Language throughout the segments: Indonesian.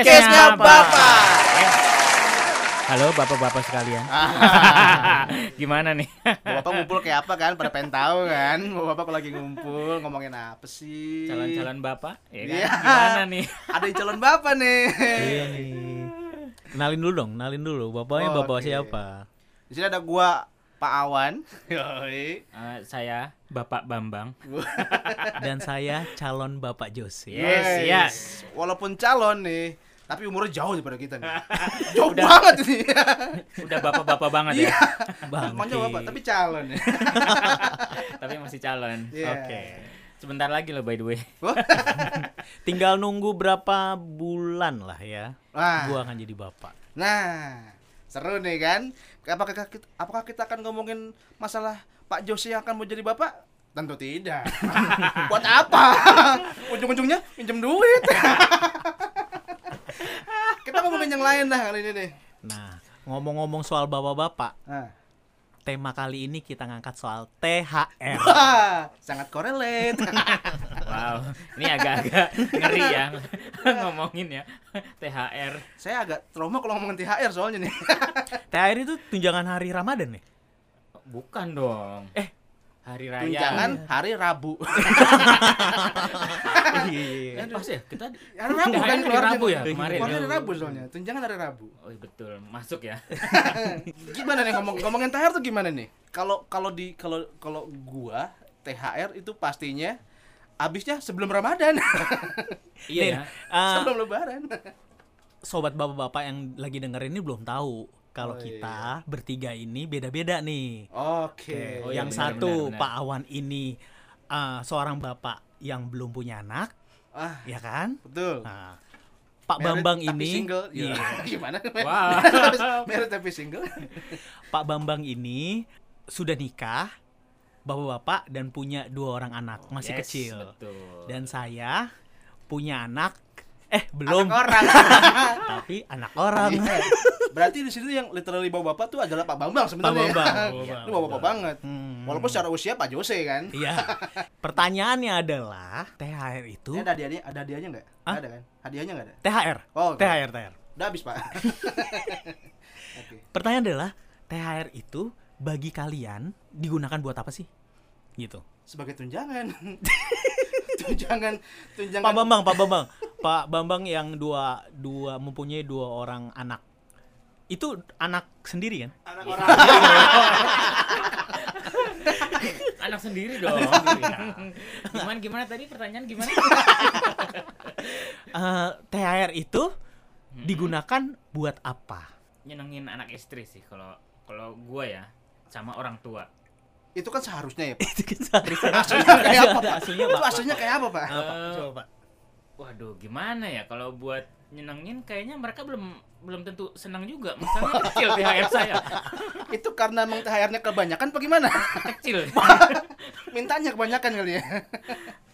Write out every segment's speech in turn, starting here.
Podcastnya Bapak. Halo bapak-bapak sekalian. Gimana nih? Bapak ngumpul kayak apa kan? Pada pengen tahu kan? Bapak kalau lagi ngumpul ngomongin apa sih? Calon-calon bapak? Ya kan? Iya. Gimana nih? Ada yang calon bapak nih. Iya nih. Kenalin dulu dong, kenalin dulu. Bapaknya Oh, bapak oke. siapa? Di sini ada gua Pak Awan. Yoi. Eh, saya Bapak Bambang. Dan saya calon bapak Jose. Yes, Guys, yes. Walaupun calon nih, tapi umurnya jauh daripada kita nih. jauh banget ini. Udah bapak-bapak banget ya. Iya. Namanya bapak, tapi calon. Tapi masih calon. Iya. Oke. Sebentar lagi loh by the way. Tinggal nunggu berapa bulan lah ya. Wah. Gua akan jadi bapak. Nah, seru nih kan? Apakah kita, apakah kita akan ngomongin masalah Pak Jose yang akan mau jadi bapak? Tentu tidak. Buat apa? Ujung-ujungnya pinjam duit. Yang lain dah kali ini nih. Nah, ngomong-ngomong soal bapak-bapak, Nah. tema kali ini kita ngangkat soal THR. Wah, sangat korelate. Wow. Ini agak-agak ngeri ya ngomongin ya THR. Saya agak trauma kalau ngomongin THR soalnya nih. THR itu tunjangan hari Ramadan nih. Bukan dong. Eh. Hari raya. Tunjangan hari Rabu. Iya. Eh, pas ya kita Hari Rabu kan hari. Rabu ya kemarin. hari Rabu soalnya. Tunjangan hari Rabu. Oh betul, masuk ya. gimana nih ngomong ngomongin THR tuh gimana nih? Kalau kalau di kalau kalau gua THR itu pastinya habisnya sebelum Ramadan. iya ya. Eh, sebelum lebaran. sobat bapak-bapak yang lagi dengerin ini belum tahu kalau Oh, kita bertiga ini beda-beda nih. Oke. Oh, iya, yang benar, satu benar, benar. Pak Awan ini eh, seorang bapak yang belum punya anak, Ah, ya kan? betul. Nah, Pak Married Bambang tapi ini, single. Iya. gimana? Wow. Married tapi single. Pak Bambang ini sudah nikah, bapak-bapak dan punya dua orang anak masih Yes, kecil. Betul. Dan saya punya anak, eh belum, Anak orang. tapi anak orang. Iya. Berarti di situ yang literally bawa bapak tuh adalah Pak Bambang sebenarnya. Pak Bambang. Iya. Itu bawa bapak banget. Hmm. Walaupun secara usia Pak Jose kan. Iya. Pertanyaannya adalah THR itu Ini ada hadiahnya, ada hadiahnya nggak? Ada kan? Hadiahnya nggak ada? THR. Oh, oke. THR, THR. Udah habis, Pak. Oke. Pertanyaan adalah THR itu bagi kalian digunakan buat apa sih? Gitu. sebagai tunjangan tunjangan tunjangan Pak Bambang, Pak Bambang, Pak Bambang yang dua dua mempunyai dua orang anak. Itu anak sendiri kan? anak orang anak sendiri dong. gimana gimana tadi pertanyaan gimana? Eh, THR itu digunakan buat apa? Nyenengin anak istri sih kalau kalau gua ya sama orang tua. itu kan seharusnya ya Pak. itu kan seharusnya aslinya kayak apa Pak? Aslinya kayak apa Pak? Eh, Coba Pak. Waduh, gimana ya kalau buat nyenengin kayaknya mereka belum belum tentu senang juga. Misalnya kecil THR saya. itu karena emang THR-nya kebanyakan apa gimana Kecil. mintanya kebanyakan kali ya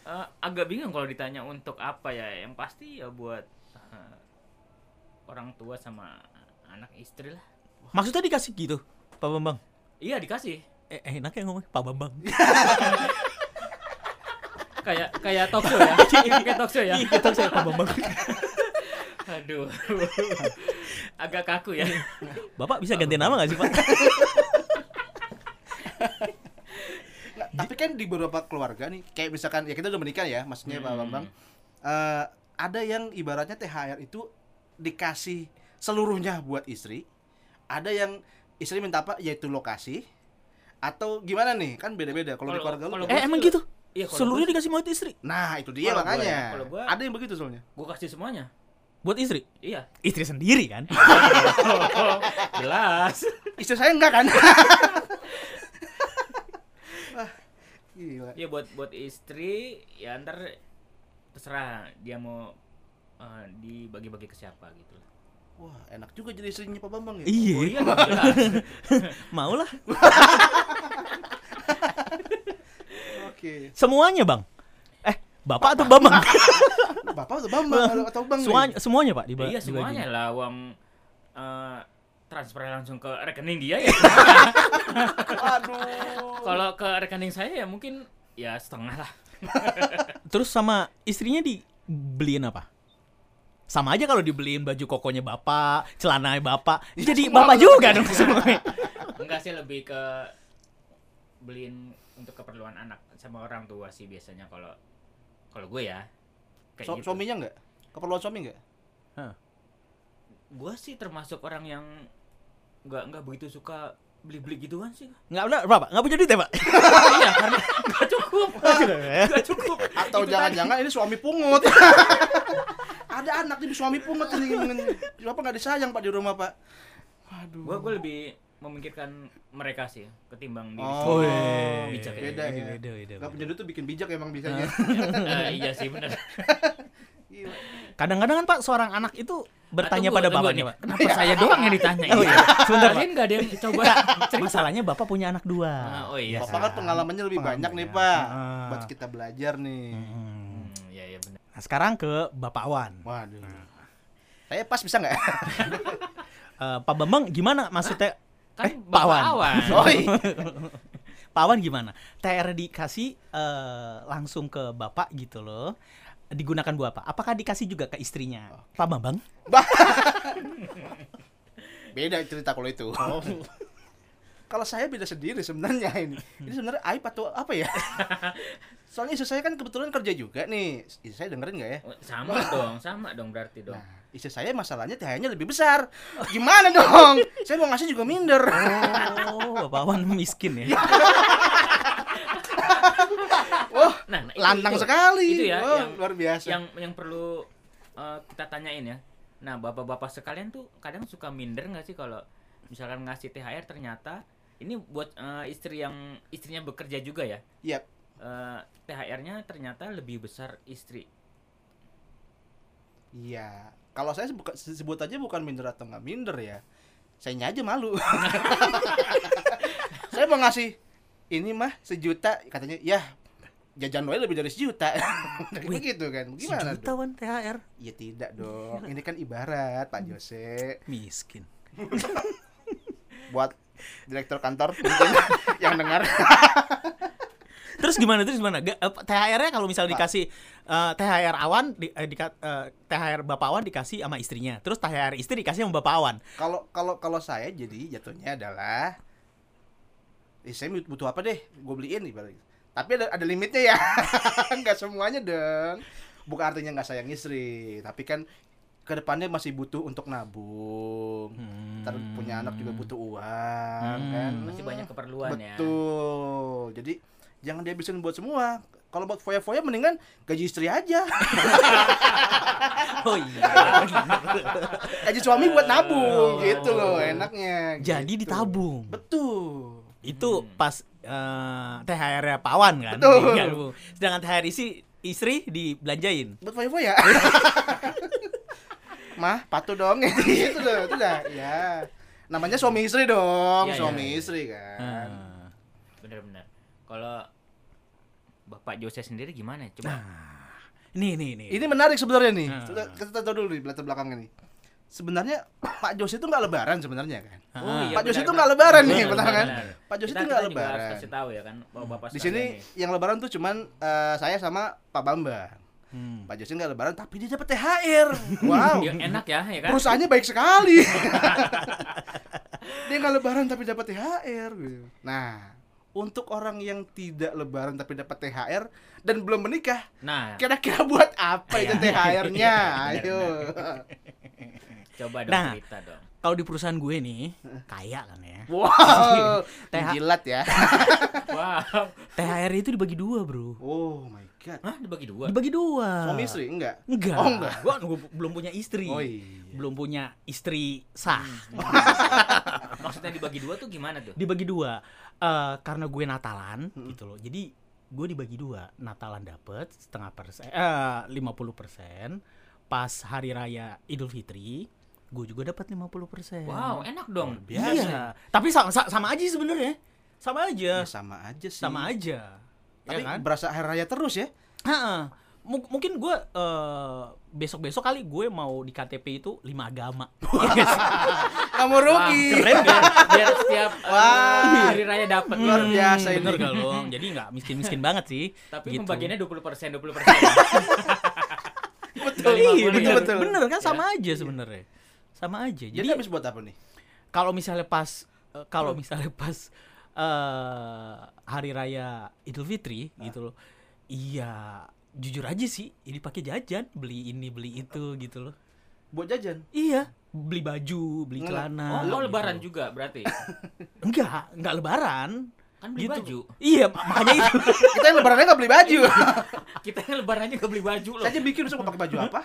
Eh, agak bingung kalau ditanya untuk apa ya. Yang pasti ya buat eh, orang tua sama anak istri lah. Maksudnya dikasih gitu, Pak Bambang? Iya dikasih. Eh, eh, enak ya ngomong Pak Bambang. Kayak kayak talk show ya. kayak talk show ya. Iya, kita saya Pak Bambang. Aduh. Agak kaku ya. Bapak bisa ganti nama gak sih, Pak? Nggak, tapi kan di beberapa keluarga nih kayak misalkan ya kita udah menikah ya maksudnya Pak Hmm. Bambang Eh, ada yang ibaratnya THR itu dikasih seluruhnya buat istri ada yang istri minta apa yaitu lokasi atau gimana nih kan beda-beda kalau di keluarga lu kayak- Eh, emang gitu? Iya, Seluruhnya dikasih buat istri? nah itu dia Kalau makanya ya, kalau gua- ada yang begitu soalnya Gue kasih semuanya. Buat istri? Iya. Istri sendiri kan? Jelas. istri saya enggak kan Wah, gila Ya buat buat istri ya ntar terserah dia mau eh, dibagi-bagi ke siapa gitu lah. wah enak juga jadi istrinya Pak Bambang ya Iya. Oh iya. Mau lah. Oke Semuanya, Bang. Eh, Bapak atau Bambang? bapak atau Bambang atau Bang nih? semuanya, semuanya, Pak. Diba- iya dibagi. semuanya lah uang eh, transfer langsung ke rekening dia ya. aduh Kalau ke rekening saya ya mungkin ya setengah lah. Terus sama istrinya dibeliin apa? sama aja kalau dibeliin baju kokonya bapak, celana bapak, Ya, jadi bapak juga dong semuanya. Enggak sih lebih ke beliin untuk keperluan anak sama orang tua sih biasanya kalau kalau gue ya. Kayak Su- gitu. Suaminya enggak? Keperluan suami enggak? Gue sih termasuk orang yang nggak nggak begitu suka beli-beli gituan sih. Nggak udah, bapak nggak punya duit ya pak? iya karena nggak cukup. Nggak cukup. Atau Itu jangan-jangan ini suami pungut. Ada anak nih suami pungut ini. Kenapa nggak disayang Pak di rumah Pak? Waduh. gue gue lebih memikirkan mereka sih ketimbang diri Oh, sendiri. bijak ya. beda ya. Beda, beda, Gak duit tuh bikin bijak emang bisanya. Eh, iya sih benar. Kadang-kadang kan pak seorang anak itu bertanya Tunggu, pada bapaknya pak. Kenapa saya doang yang ditanya? Oh iya, sebentar pak. Kalian nggak ada yang coba cerita? Masalahnya bapak punya anak dua. Ah, oh iya. Bapak kan pengalamannya lebih banyak nih Pak. Ah. Buat kita belajar nih. Hmm. Iya iya benar. Nah sekarang ke bapak Wan. Waduh. Saya pas bisa nggak? Eh, Pak Bambang gimana maksudnya? Kan Eh, Bapak Pak Wan. Awan. Oh, iya. Pak Wan gimana? TR dikasih eh, langsung ke bapak gitu loh. Digunakan buat apa? Apakah dikasih juga ke istrinya? Pak Bambang? Beda cerita kalau itu. kalau saya beda sendiri sebenarnya ini. Ini sebenarnya aib atau apa ya? Soalnya istri saya kan kebetulan kerja juga nih. Istri saya dengerin nggak ya? Oh, sama dong, sama dong berarti dong. Nah, istri saya masalahnya THR-nya lebih besar. Gimana dong? Saya mau ngasih juga minder. Oh, Bapak Wan miskin ya. Wah, Nah, nah, itu- lantang itu. sekali. Itu ya Wah, yang luar biasa. yang yang perlu uh, kita tanyain ya. Nah, bapak-bapak sekalian tuh kadang suka minder nggak sih kalau misalkan ngasih THR ternyata ini buat uh, istri yang istrinya bekerja juga ya. Iya. Uh, THR-nya ternyata lebih besar istri. Iya. Kalau saya sebut, sebut aja bukan minder atau nggak minder ya. Saya aja malu. saya mau ngasih ini mah sejuta katanya ya jajan Noel lebih dari sejuta. Begitu kan. Gimana Sejuta dong? Wan THR. Ya tidak dong. Ini kan ibarat Pak Jose Miskin. buat direktur kantor yang dengar. Terus gimana terus gimana? Eh, THR-nya kalau misalnya dikasih eh, THR Awan di, eh, dika- eh, THR Bapak Awan dikasih sama istrinya. Terus THR istri dikasih sama Bapak Awan. Kalau kalau kalau saya jadi jatuhnya adalah eh, saya but- butuh apa deh, gue beliin ibaratnya. Tapi ada ada limitnya ya, nggak semuanya dong. Bukan artinya nggak sayang istri, tapi kan ke depannya masih butuh untuk nabung. Ntar punya anak juga butuh uang Hmm, kan. Masih banyak keperluan ya. Betul. Jadi jangan dihabisin buat semua. Kalau buat foya-foya mendingan gaji istri aja. Oh iya. gaji suami buat nabung Oh. gitu loh enaknya. Jadi gitu. ditabung. Betul. Itu Hmm. pas eh, THR-nya Pak Awan kan. Betul. Ditabung. Sedangkan THR istri istri dibelanjain. buat foya-foya. Mah, patuh dong gitu loh, itu dah. Ya. Namanya suami istri dong, Iya, suami iya. istri kan. Ah. Bener-bener. Kalau Bapak Jose sendiri gimana? Coba. Nih nih nih. Ini menarik sebenarnya nih. Ah. Kita, kita tahu dulu nih latar belakangnya nih. Sebenarnya Pak Jos itu nggak lebaran sebenarnya kan. Ah. Pak Jos benar, itu benar. nggak lebaran nih, Benar, benar benar, kan? benar. Pak Jos Kita- itu nggak kita juga harus lebaran. kasih tahu ya kan, Bapak Di sekalian sini nih. yang lebaran tuh cuman eh, saya sama Pak Bambang. Hmm. Pak Jos nggak lebaran tapi dia dapat THR. Wow. Ya, enak ya, ya kan? Perusahaannya baik sekali. dia nggak lebaran tapi dapat THR gitu. Nah, untuk orang yang tidak lebaran tapi dapat THR dan belum menikah, Nah, kira-kira buat apa itu Iya. THR-nya? Iya, Ayo. coba dong Nah. cerita dong. Kalau di perusahaan gue nih, kaya kan ya. Wow. TH Jilat ya. Wow. THR itu dibagi dua, Bro. Oh my god. Hah, dibagi dua? Dibagi dua. Suami istri enggak? Enggak. Oh, enggak. Gua gua belum punya istri. Oh iya. Belum punya istri sah. Maksudnya dibagi dua tuh gimana tuh? Dibagi dua. Eh, karena gue Natalan gitu loh. Jadi gue dibagi dua. Natalan dapet setengah persen, eh 50 persen. Pas hari raya Idul Fitri, gue juga dapat 50 persen. Wow, enak dong. biasa. Iya. Tapi sama, sa- sama aja sebenarnya. Sama aja. Ya sama aja sih. Sama aja. Tapi ya kan? berasa hari raya terus ya? Ha-ha. Mu- mungkin gue eh, besok-besok kali gue mau di KTP itu lima agama. Iya? Kamu Wah, rugi. keren biar, biar setiap Wah. hari raya dapat. Luar Hmm, biasa ini. bener gak lo? Jadi nggak miskin-miskin banget sih. Tapi Gitu. pembagiannya 20% 20%. Betul. Nggak 50 Iya, ya. bener, betul. bener kan sama aja sebenarnya. Sama aja. Jadi Jadi habis buat apa nih? kalau misalnya pas eh, kalau misalnya pas eh hari raya Idul Fitri gitu loh. Iya, jujur aja sih, ini pakai jajan, beli ini, beli itu gitu loh. Buat jajan. Iya, beli baju, beli Nggak. celana. Oh, gitu. oh lebaran juga berarti. Enggak, enggak lebaran. Kan beli Gitu. baju. Iya, mak- makanya itu. Kita yang lebarannya nggak beli baju. Kita yang lebaran aja gak beli baju loh. Saya aja bikin usah pakai baju apa?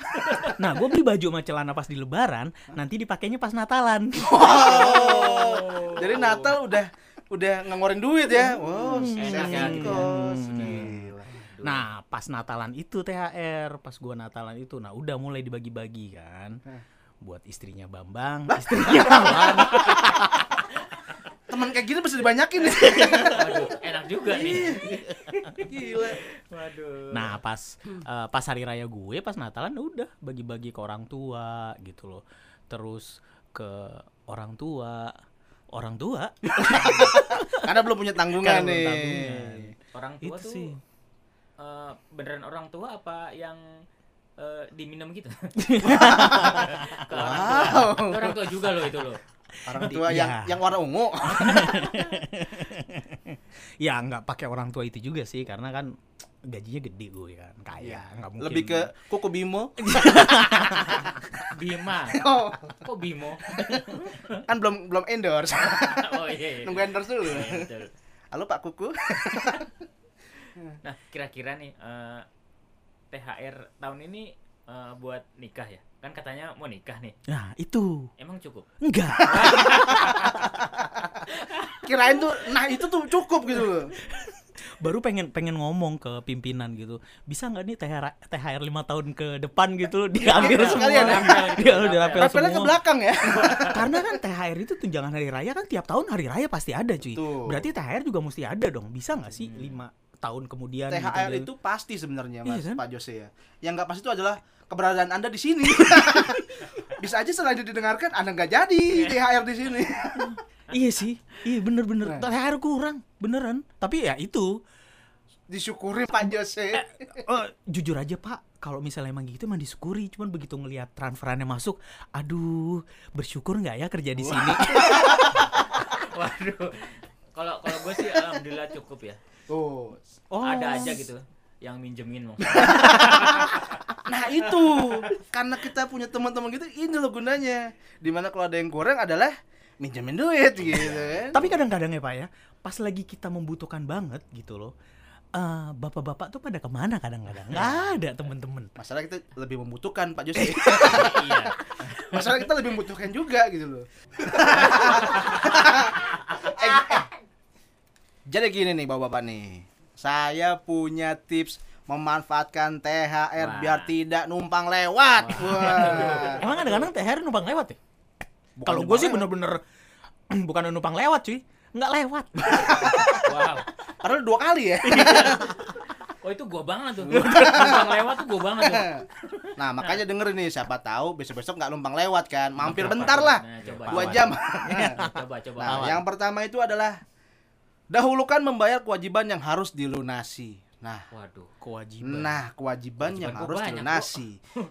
Nah, gue beli baju sama celana pas di lebaran, nanti dipakainya pas Natalan. Oh. Jadi Natal udah udah ngeluarin duit ya. Wow, enak ya, gitu. Hmm. Nah, pas Natalan itu THR, pas gua Natalan itu, nah udah mulai dibagi-bagi kan. Hah. Buat istrinya Bambang, istrinya. Teman kayak gini bisa dibanyakin nih. Waduh, enak juga nih. Gila. Waduh. Nah, pas eh, pas hari raya gue, pas Natalan udah bagi-bagi ke orang tua gitu loh. Terus ke orang tua, orang tua Karena belum punya tanggungan Karena nih. tanggungan. orang tua itu tuh sih. Eh, beneran orang tua apa yang eh, diminum gitu? Ke orang tua. Wow. Ke orang tua juga loh itu loh. Orang tua Iya. yang yang warna ungu. Ya nggak pakai orang tua itu juga sih, karena kan gajinya gede gue kan, kaya, nggak mungkin. Iya. Lebih ke kuku Bimo. Bima. Oh, Kok Bimo? kan belum belum endorse. oh iya. iya. Nunggu endorse dulu. Iya, betul. Halo Pak Kuku. Nah, kira-kira nih eh, THR tahun ini eh, buat nikah ya? Kan katanya mau nikah nih. Nah, itu. Emang cukup? Enggak. Kirain tuh nah itu tuh cukup gitu loh. baru pengen pengen ngomong ke pimpinan gitu bisa nggak nih THR THR lima tahun ke depan gitu diambil Iya, semua sekalian ya. dia udah rapel Rapelnya ke semua belakang ya. karena kan THR itu tunjangan hari raya kan tiap tahun hari raya pasti ada cuy Tuh. berarti THR juga mesti ada dong bisa nggak sih lima tahun kemudian gitu, THR gitu. itu pasti sebenarnya Mas Iya kan? Pak Jose ya. Yang nggak pasti itu adalah keberadaan Anda di sini. Bisa aja selain didengarkan Anda nggak jadi THR di sini. iya sih iya bener-bener Nah. THR kurang beneran tapi ya itu Disyukuri Pak Jose. eh, jujur aja pak kalau misalnya emang gitu emang disyukuri cuman begitu ngelihat transferannya masuk aduh bersyukur nggak ya kerja di sini Waduh. Kalau kalau gue sih alhamdulillah cukup ya. Tuh. oh Ada aja gitu yang minjemin maksudnya. Nah itu karena kita punya teman-teman gitu ini loh gunanya. Di mana kalau ada yang kurang adalah minjemin duit gitu kan. Tapi kadang-kadang ya Pak ya, pas lagi kita membutuhkan banget gitu loh. eh, bapak-bapak tuh pada ke mana kadang-kadang? Nggak ada temen-temen. Masalah kita lebih membutuhkan Pak Jose. iya. Masalah kita lebih membutuhkan juga gitu loh. Eh, eh. Jadi gini nih bapak-bapak nih. Saya punya tips memanfaatkan THR Wah. biar tidak numpang lewat. Wah. Emang kadang-kadang THR numpang lewat ya? Kalau gue sih bener-bener bukan numpang lewat cuy, nggak lewat. Wow. Padahal dua kali ya. Oh itu gua banget tuh. Numpang lewat tuh gua banget tuh. Nah makanya dengerin nih siapa tahu besok-besok nggak numpang lewat kan. Mampir bentar lah. Nah, coba. Dua Awan. jam. coba coba. Nah, yang pertama itu adalah dahulukan membayar kewajiban yang harus dilunasi. Nah, Waduh. Kewajiban. nah kewajiban yang Kewajiban harus gua banyak, dilunasi.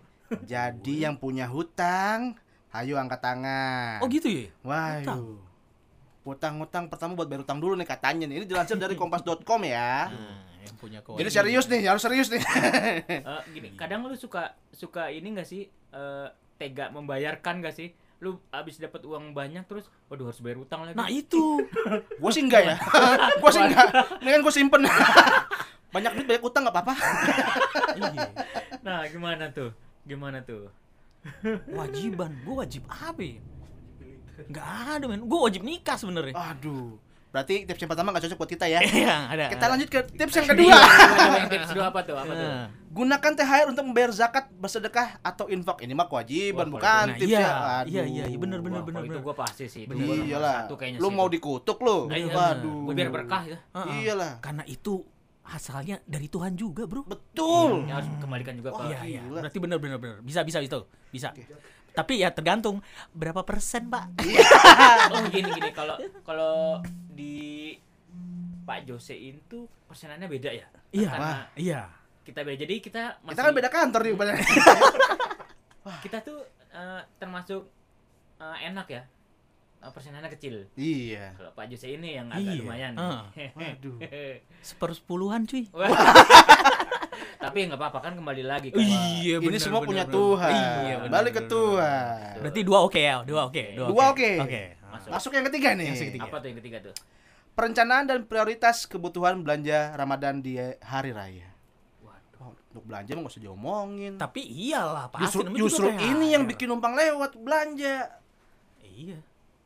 Jadi yang punya hutang, ayo angkat tangan. Oh gitu ya? Waduh. Hutang-hutang pertama buat bayar hutang dulu nih katanya nih. Ini dilansir dari kompas.com ya. Nah, yang punya kewajiban. Jadi serius nih, harus serius nih. Eh, gini, kadang lu suka suka ini gak sih eh, tega membayarkan gak sih? Lu abis dapat uang banyak terus, waduh harus bayar utang lagi. Nah itu. Gua sih enggak ya. Gua sih enggak. Mendingan gua simpen. banyak duit banyak utang nggak apa-apa. Iya. Nah, gimana tuh? Gimana tuh? Wajiban, gue wajib apa ya? Nggak ada men, gue wajib nikah sebenarnya. Aduh. Berarti tips yang pertama nggak cocok buat kita ya. Iya, ada. Kita ada. lanjut ke tips yang kedua. Yang tips kedua apa tuh? Apa tuh? Nah, Gunakan THR untuk membayar zakat, bersedekah atau infak. Ini mah kewajiban, Wah, bukan nah, tips iya, ya. iya, iya, iya, bener, bener, Wah, bener, kalau itu gua pasti sih. Itu Bener. Iyalah. satu kayaknya Lu sih mau itu. dikutuk lu. Iya, Waduh. Gua biar berkah ya. Iyalah. Karena itu asalnya dari Tuhan juga, bro. Betul. Ya, harus kembalikan juga ke Iya, iya. Berarti bener, bener, bener. Bisa, bisa itu, bisa. Tapi ya tergantung berapa persen, Pak. Oh, gini gini kalau kalau di Pak Jose itu persenannya beda ya? Iya, Karena iya. kita beda. Jadi kita masih, Kita kan beda kantor nih bener. Kita tuh eh, termasuk eh, enak ya. Eh, persenannya kecil. iya. Kalau Pak Jose ini yang agak Iya. lumayan. Ah. Waduh. Sepersepuluhan cuy. Wah. Tapi nggak apa-apa kan kembali lagi ke Iya, Ini bener, semua bener, punya bener. Tuhan. Iya, bener, Balik ke bener, Tuhan. Berarti dua oke ya, dua oke, dua Dua oke. Oke. Masuk. Masuk yang ketiga nih. Yang ketiga. apa tuh yang ketiga tuh? Perencanaan dan prioritas kebutuhan belanja Ramadan di hari raya. Waduh. Wah, untuk belanja mah nggak usah diomongin. Tapi iyalah, pasti justru justru ini yang bikin numpang lewat belanja. Iya.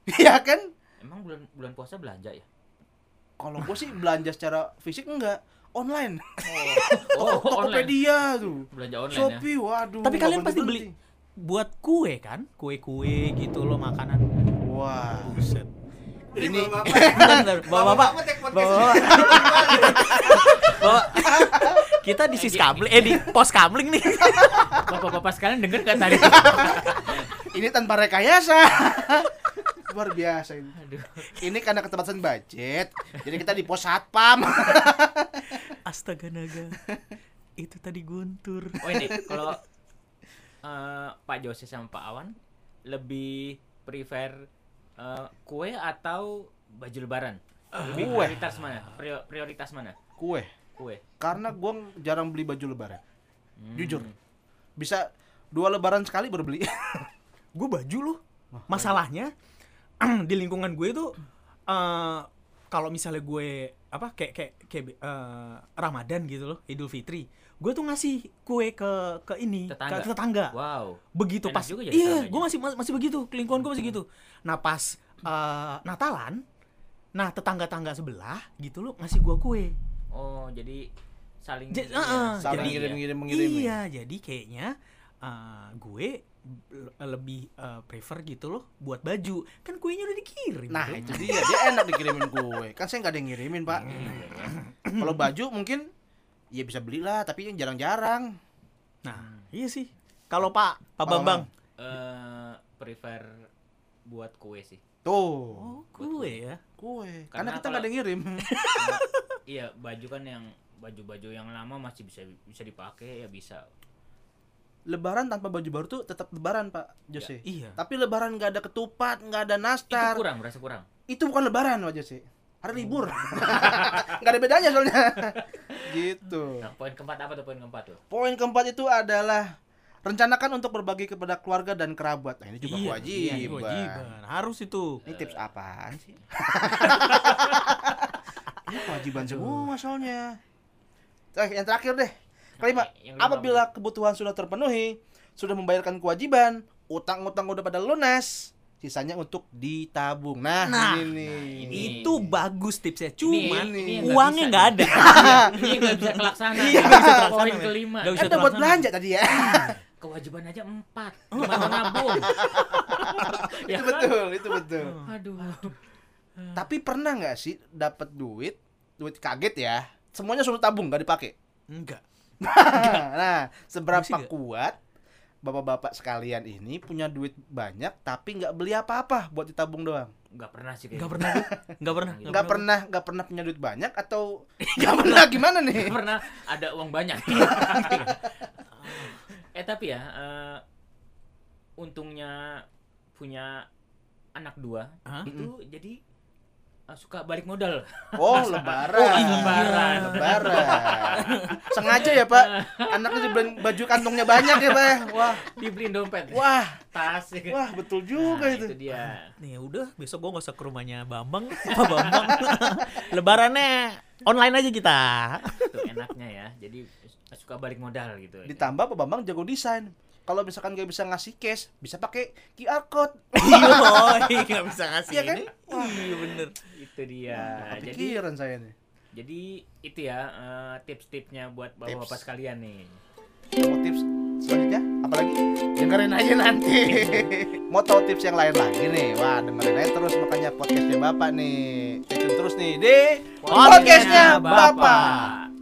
Iya kan? Emang bulan bulan puasa belanja ya? Kalau gue sih belanja secara fisik enggak, online. Oh, online. Tokopedia tuh. Belanja online ya. Shopee, waduh. Tapi kalian pasti beli buat kue kan? Kue-kue gitu loh makanan. Wah. Buset. Ini Bentar, Bapak-bapak. Bapak-bapak. Bapak. Kita di sis kabling eh di pos kabling nih. Bapak-bapak sekalian denger gak tadi? ini tanpa rekayasa. Luar biasa ini. Aduh. Ini karena keterbatasan budget. Jadi kita di pos satpam. Astaga naga. Itu tadi Guntur. Oh ini kalau eh, Pak Jose sama Pak Awan lebih prefer eh, kue atau baju lebaran? Lebih Kue. prioritas mana? Prio- prioritas mana? Kue. Kue. Karena gue jarang beli baju lebaran. Hmm. Jujur. Bisa dua lebaran sekali baru beli. gue baju loh. Masalahnya di lingkungan gue itu eh kalau misalnya gue apa kayak kayak kayak eh, Ramadan gitu loh, Idul Fitri. Gue tuh ngasih kue ke ke ini, Tetangga. ke tetangga. Wow. Begitu Enak pas juga jadi Iya, gue masih masih begitu, lingkungan gue masih gitu. Nah, pas eh, Natalan Nah, tetangga-tangga sebelah gitu loh ngasih gua kue. Oh, jadi saling Ja- uh, uh, ya, Saling jadi- ya. ngirim-ngirim mengirim. Iya, jadi kayaknya eh, gue lebih eh, prefer gitu loh buat baju. Kan kuenya udah dikirim. Nah bro. itu dia, dia enak dikirimin kue. Kan saya nggak ada yang ngirimin pak. Iya, ya. Kalau baju mungkin ya bisa belilah, tapi yang jarang-jarang. Nah, iya sih. Kalau Pak Pak Bambang. Eh, prefer buat kue sih. Tuh, Oh, kue ya. kue. Karena Karena kita nggak ada yang ngirim. iya, baju kan yang baju-baju yang lama masih bisa bisa dipakai ya bisa. Lebaran tanpa baju baru tuh tetap Lebaran pak Jose. Iya. Tapi Lebaran nggak ada ketupat, nggak ada Itu nastar. kurang, berasa kurang. Itu bukan Lebaran pak Jose. Hari libur. Nggak ada bedanya soalnya. gitu. Nah, poin keempat apa tuh poin keempat tuh? Poin keempat itu adalah rencanakan untuk berbagi kepada keluarga dan kerabat. Nah, ini juga Iya, kewajiban. iya, kewajiban. Harus itu. Ini tips apaan sih? ini kewajiban semua soalnya. Eh, yang terakhir deh. Kelima, Yang kelima apabila kebutuhan sudah terpenuhi, sudah membayarkan kewajiban, utang-utang udah pada lunas, sisanya untuk ditabung. Nah, Nah, ini nih. ini. Itu bagus tipsnya. Cuman ini yang nggak uangnya nggak ada. Ini nggak bisa kelaksana. Iya, bisa Poin kelima. Nggak bisa Kan udah buat belanja tadi ya. Kewajiban aja empat. Gimana nabung? ya itu kan? betul, itu betul. Aduh. Tapi pernah nggak sih dapat duit, duit kaget ya? Semuanya suruh tabung, nggak dipakai. Enggak. nah, seberapa kuat bapak-bapak sekalian ini punya duit banyak tapi nggak beli apa-apa buat ditabung doang? Nggak pernah sih gitu. pernah. gua. Enggak pernah. Nggak pernah, nggak pernah punya duit banyak atau nggak pernah gimana nih? Nggak pernah ada uang banyak. eh tapi ya, eh, untungnya punya anak dua Hah? itu jadi suka balik modal. Oh, lebaran. Oh, iya. Lebaran. Lebaran. Sengaja ya, Pak. Anaknya dibeliin baju kantongnya banyak ya, Pak. Wah, Dibeliin dompet, wah, tas. ya wah, betul juga Nah, itu. itu dia. Nih udah besok gua nggak usah ke rumahnya Bambang, Pak Bambang. Lebarannya online aja kita. Itu enaknya ya. Jadi suka balik modal gitu. Ditambah Pak Bambang jago desain. Kalau misalkan nggak bisa ngasih cash, bisa pakai QR code. Iya, boy, nggak bisa ngasih Iya kan? iya bener. Itu dia. Jadi Kepikiran saya nih. jadi itu ya eh, tips-tipsnya buat bapak-bapak sekalian nih. Mau tips selanjutnya? Apalagi? Dengerin aja nanti. Mau tahu tips yang lain lagi nih? Wah, dengerin aja terus makanya podcastnya Bapak nih. Stay terus nih di Podcastnya Bapak. Bapak.